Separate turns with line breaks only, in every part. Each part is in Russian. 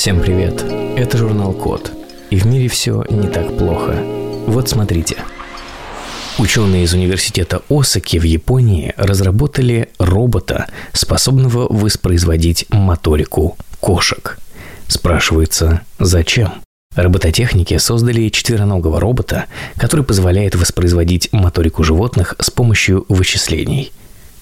Всем привет! Это журнал Код. И в мире все не так плохо. Вот смотрите. Ученые из университета Осаки в Японии разработали робота, способного воспроизводить моторику кошек. Спрашивается, зачем? Робототехники создали четвероногого робота, который позволяет воспроизводить моторику животных с помощью вычислений.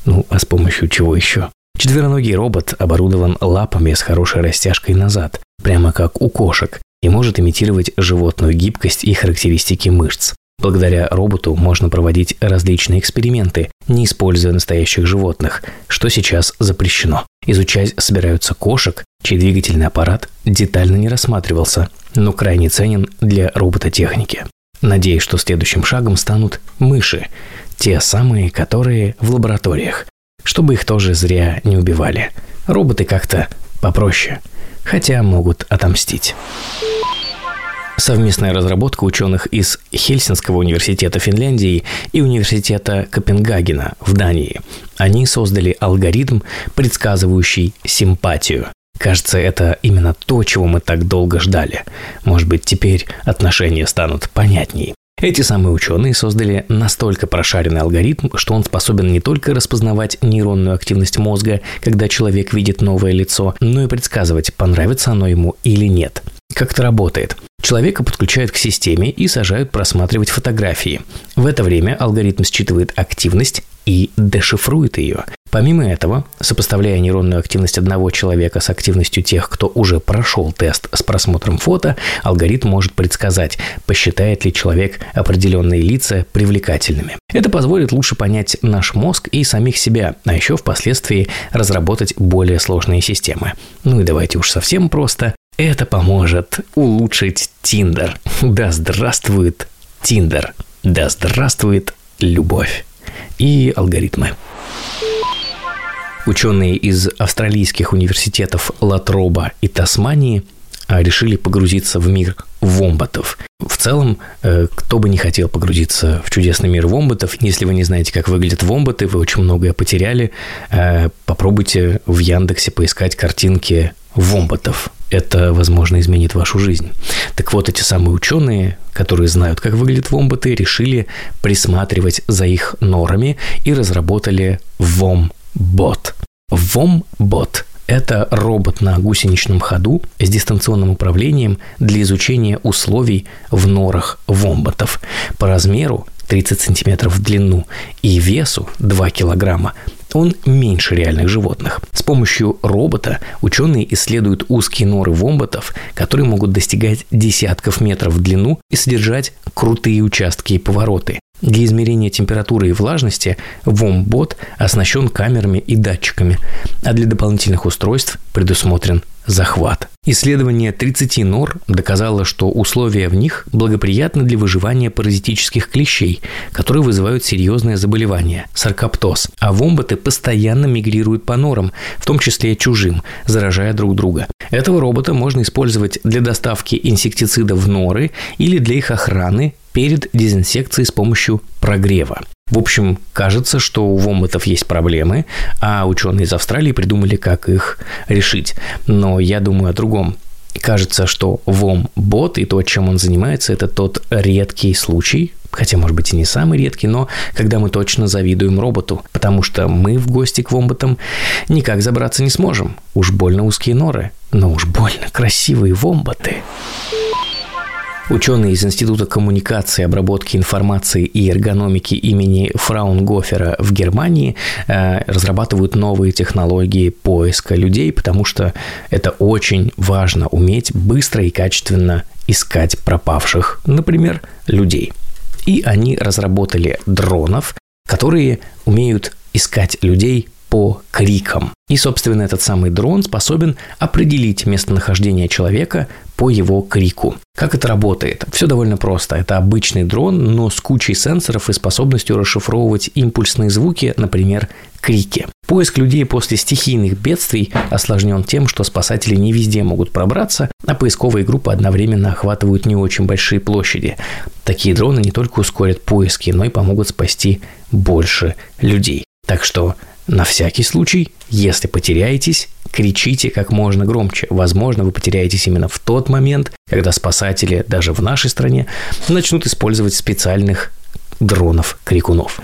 Ну, а с помощью чего еще? Четвероногий робот оборудован лапами с хорошей растяжкой назад, прямо как у кошек, и может имитировать животную гибкость и характеристики мышц. Благодаря роботу можно проводить различные эксперименты, не используя настоящих животных, что сейчас запрещено. Изучать собираются кошек, чей двигательный аппарат детально не рассматривался, но крайне ценен для робототехники. Надеюсь, что следующим шагом станут мыши, те самые, которые в лабораториях, чтобы их тоже зря не убивали. Роботы как-то попроще, хотя могут отомстить. Совместная разработка ученых из Хельсинского университета Финляндии и университета Копенгагена в Дании. Они создали алгоритм, предсказывающий симпатию. Кажется, это именно то, чего мы так долго ждали. Может быть, теперь отношения станут понятней. Эти самые ученые создали настолько прошаренный алгоритм, что он способен не только распознавать нейронную активность мозга, когда человек видит новое лицо, но и предсказывать, понравится оно ему или нет. Как это работает? Человека подключают к системе и сажают просматривать фотографии. В это время алгоритм считывает активность и дешифрует ее. Помимо этого, сопоставляя нейронную активность одного человека с активностью тех, кто уже прошел тест с просмотром фото, алгоритм может предсказать, посчитает ли человек определенные лица привлекательными. Это позволит лучше понять наш мозг и самих себя, а еще впоследствии разработать более сложные системы. Ну и давайте уж совсем просто. Это поможет улучшить Тиндер. Да здравствует Тиндер. Да здравствует любовь и алгоритмы. Ученые из австралийских университетов Латроба и Тасмании а, решили погрузиться в мир вомбатов. В целом, э, кто бы не хотел погрузиться в чудесный мир вомбатов, если вы не знаете, как выглядят вомбаты, вы очень многое потеряли, э, попробуйте в Яндексе поискать картинки вомбатов. Это, возможно, изменит вашу жизнь. Так вот, эти самые ученые, которые знают, как выглядят вомбаты, решили присматривать за их норами и разработали вомбот. Вомбот – это робот на гусеничном ходу с дистанционным управлением для изучения условий в норах вомботов. По размеру 30 сантиметров в длину и весу 2 килограмма он меньше реальных животных. Помощью робота ученые исследуют узкие норы вомботов, которые могут достигать десятков метров в длину и содержать крутые участки и повороты. Для измерения температуры и влажности Вомбот оснащен камерами и датчиками, а для дополнительных устройств предусмотрен захват. Исследование 30 нор доказало, что условия в них благоприятны для выживания паразитических клещей, которые вызывают серьезное заболевание – саркоптоз. А вомбаты постоянно мигрируют по норам, в том числе чужим, заражая друг друга. Этого робота можно использовать для доставки инсектицидов в норы или для их охраны перед дезинсекцией с помощью прогрева. В общем, кажется, что у вомбатов есть проблемы, а ученые из Австралии придумали, как их решить. Но я думаю о другом. Кажется, что вомбот и то, чем он занимается, это тот редкий случай, хотя, может быть, и не самый редкий, но когда мы точно завидуем роботу, потому что мы в гости к вомботам никак забраться не сможем. Уж больно узкие норы, но уж больно красивые вомбаты. Ученые из Института коммуникации, обработки информации и эргономики имени Фраунгофера в Германии э, разрабатывают новые технологии поиска людей, потому что это очень важно уметь быстро и качественно искать пропавших, например, людей. И они разработали дронов, которые умеют искать людей по крикам. И, собственно, этот самый дрон способен определить местонахождение человека по его крику. Как это работает? Все довольно просто. Это обычный дрон, но с кучей сенсоров и способностью расшифровывать импульсные звуки, например, крики. Поиск людей после стихийных бедствий осложнен тем, что спасатели не везде могут пробраться, а поисковые группы одновременно охватывают не очень большие площади. Такие дроны не только ускорят поиски, но и помогут спасти больше людей. Так что на всякий случай, если потеряетесь, кричите как можно громче. Возможно, вы потеряетесь именно в тот момент, когда спасатели даже в нашей стране начнут использовать специальных дронов-крикунов.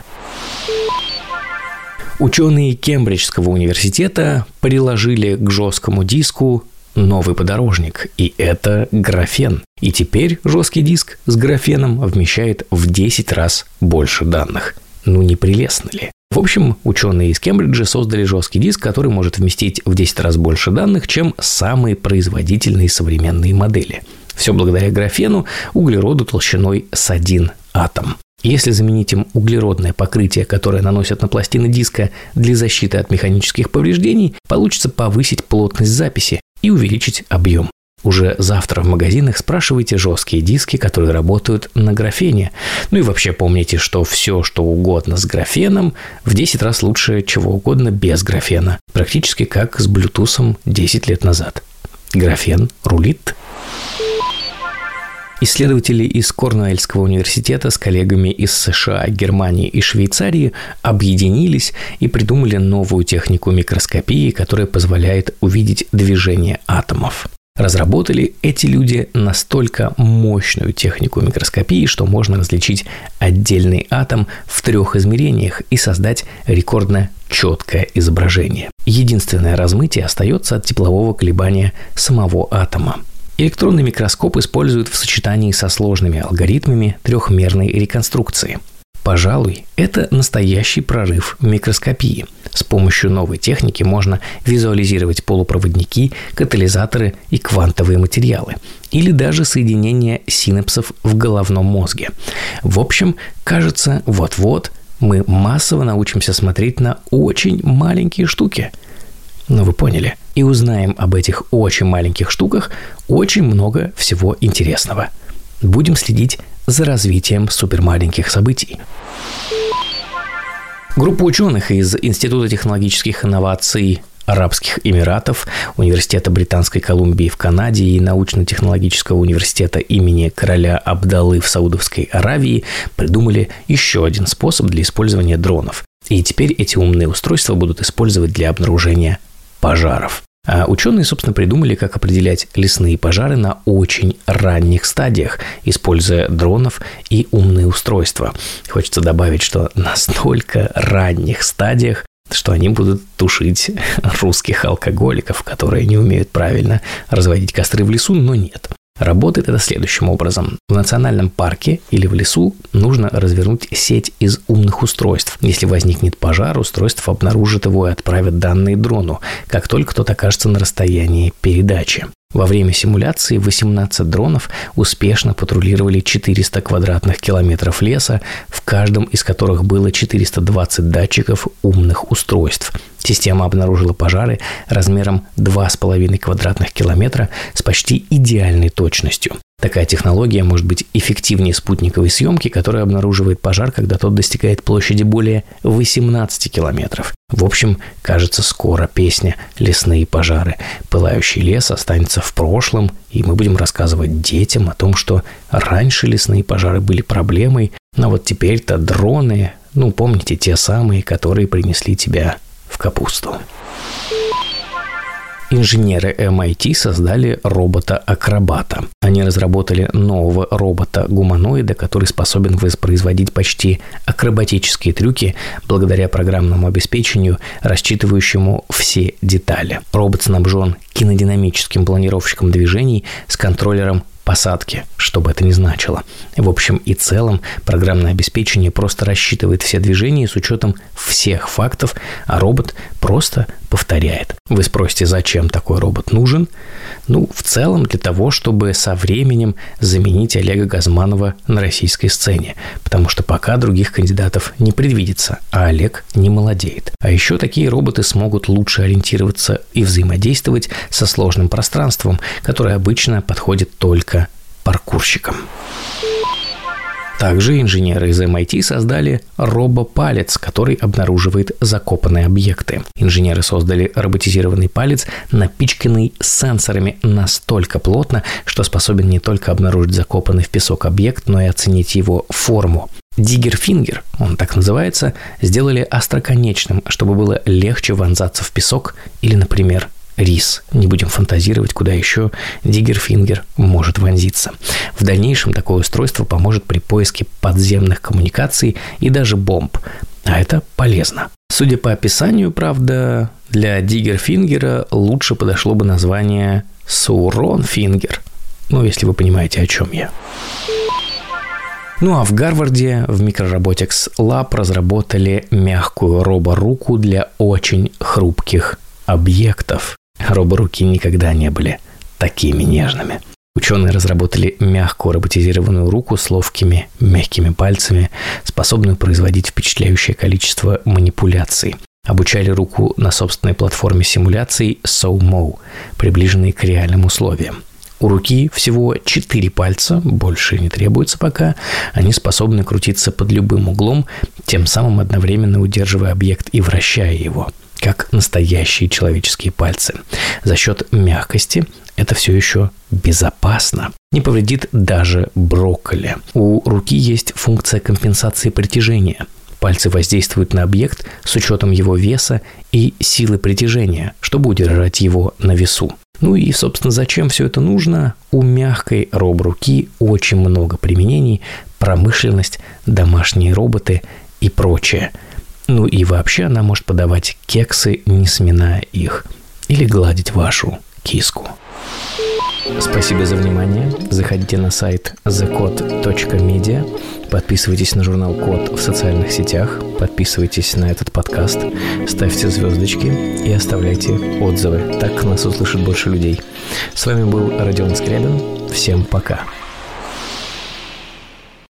Ученые Кембриджского университета приложили к жесткому диску новый подорожник, и это графен. И теперь жесткий диск с графеном вмещает в 10 раз больше данных. Ну не прелестно ли? В общем, ученые из Кембриджа создали жесткий диск, который может вместить в 10 раз больше данных, чем самые производительные современные модели. Все благодаря графену, углероду толщиной с один атом. Если заменить им углеродное покрытие, которое наносят на пластины диска для защиты от механических повреждений, получится повысить плотность записи и увеличить объем. Уже завтра в магазинах спрашивайте жесткие диски, которые работают на графене. Ну и вообще помните, что все, что угодно с графеном, в 10 раз лучше чего угодно без графена. Практически как с Bluetooth 10 лет назад. Графен рулит. Исследователи из Корнуэльского университета с коллегами из США, Германии и Швейцарии объединились и придумали новую технику микроскопии, которая позволяет увидеть движение атомов. Разработали эти люди настолько мощную технику микроскопии, что можно различить отдельный атом в трех измерениях и создать рекордно четкое изображение. Единственное размытие остается от теплового колебания самого атома. Электронный микроскоп используют в сочетании со сложными алгоритмами трехмерной реконструкции. Пожалуй, это настоящий прорыв микроскопии. С помощью новой техники можно визуализировать полупроводники, катализаторы и квантовые материалы, или даже соединение синапсов в головном мозге. В общем, кажется, вот-вот мы массово научимся смотреть на очень маленькие штуки – ну, вы поняли. И узнаем об этих очень маленьких штуках очень много всего интересного. Будем следить за развитием супермаленьких событий. Группа ученых из Института технологических инноваций Арабских Эмиратов, Университета Британской Колумбии в Канаде и Научно-технологического университета имени короля Абдалы в Саудовской Аравии придумали еще один способ для использования дронов. И теперь эти умные устройства будут использовать для обнаружения пожаров. А ученые, собственно, придумали, как определять лесные пожары на очень ранних стадиях, используя дронов и умные устройства. Хочется добавить, что на столько ранних стадиях, что они будут тушить русских алкоголиков, которые не умеют правильно разводить костры в лесу, но нет. Работает это следующим образом. В национальном парке или в лесу нужно развернуть сеть из умных устройств. Если возникнет пожар, устройство обнаружит его и отправит данные дрону, как только тот окажется на расстоянии передачи. Во время симуляции 18 дронов успешно патрулировали 400 квадратных километров леса, в каждом из которых было 420 датчиков умных устройств. Система обнаружила пожары размером 2,5 квадратных километра с почти идеальной точностью. Такая технология может быть эффективнее спутниковой съемки, которая обнаруживает пожар, когда тот достигает площади более 18 километров. В общем, кажется, скоро песня «Лесные пожары». Пылающий лес останется в прошлом, и мы будем рассказывать детям о том, что раньше лесные пожары были проблемой, но вот теперь-то дроны, ну, помните, те самые, которые принесли тебя в капусту. Инженеры MIT создали робота-акробата. Они разработали нового робота-гуманоида, который способен воспроизводить почти акробатические трюки благодаря программному обеспечению, рассчитывающему все детали. Робот снабжен кинодинамическим планировщиком движений с контроллером посадки, что бы это ни значило. В общем и целом, программное обеспечение просто рассчитывает все движения с учетом всех фактов, а робот просто повторяет. Вы спросите, зачем такой робот нужен? Ну, в целом для того, чтобы со временем заменить Олега Газманова на российской сцене, потому что пока других кандидатов не предвидится, а Олег не молодеет. А еще такие роботы смогут лучше ориентироваться и взаимодействовать со сложным пространством, которое обычно подходит только паркурщикам. Также инженеры из MIT создали робопалец, который обнаруживает закопанные объекты. Инженеры создали роботизированный палец, напичканный сенсорами настолько плотно, что способен не только обнаружить закопанный в песок объект, но и оценить его форму. Диггерфингер, он так называется, сделали остроконечным, чтобы было легче вонзаться в песок или, например, рис. Не будем фантазировать, куда еще Digger Finger может вонзиться. В дальнейшем такое устройство поможет при поиске подземных коммуникаций и даже бомб. А это полезно. Судя по описанию, правда, для Digger Finger а лучше подошло бы название Саурон finger. Ну, если вы понимаете, о чем я. Ну а в Гарварде в Microrobotics Lab разработали мягкую роборуку для очень хрупких объектов. Роборуки никогда не были такими нежными. Ученые разработали мягкую роботизированную руку с ловкими, мягкими пальцами, способную производить впечатляющее количество манипуляций. Обучали руку на собственной платформе симуляций SOMO, приближенной к реальным условиям. У руки всего 4 пальца, больше не требуется пока. Они способны крутиться под любым углом, тем самым одновременно удерживая объект и вращая его – как настоящие человеческие пальцы. За счет мягкости это все еще безопасно. Не повредит даже брокколи. У руки есть функция компенсации притяжения. Пальцы воздействуют на объект с учетом его веса и силы притяжения, чтобы удержать его на весу. Ну и, собственно, зачем все это нужно? У мягкой роб-руки очень много применений, промышленность, домашние роботы и прочее – ну и вообще она может подавать кексы, не сминая их, или гладить вашу киску. Спасибо за внимание. Заходите на сайт thecode.media, подписывайтесь на журнал Код в социальных сетях, подписывайтесь на этот подкаст, ставьте звездочки и оставляйте отзывы. Так нас услышит больше людей. С вами был Родион Скрябин. Всем пока.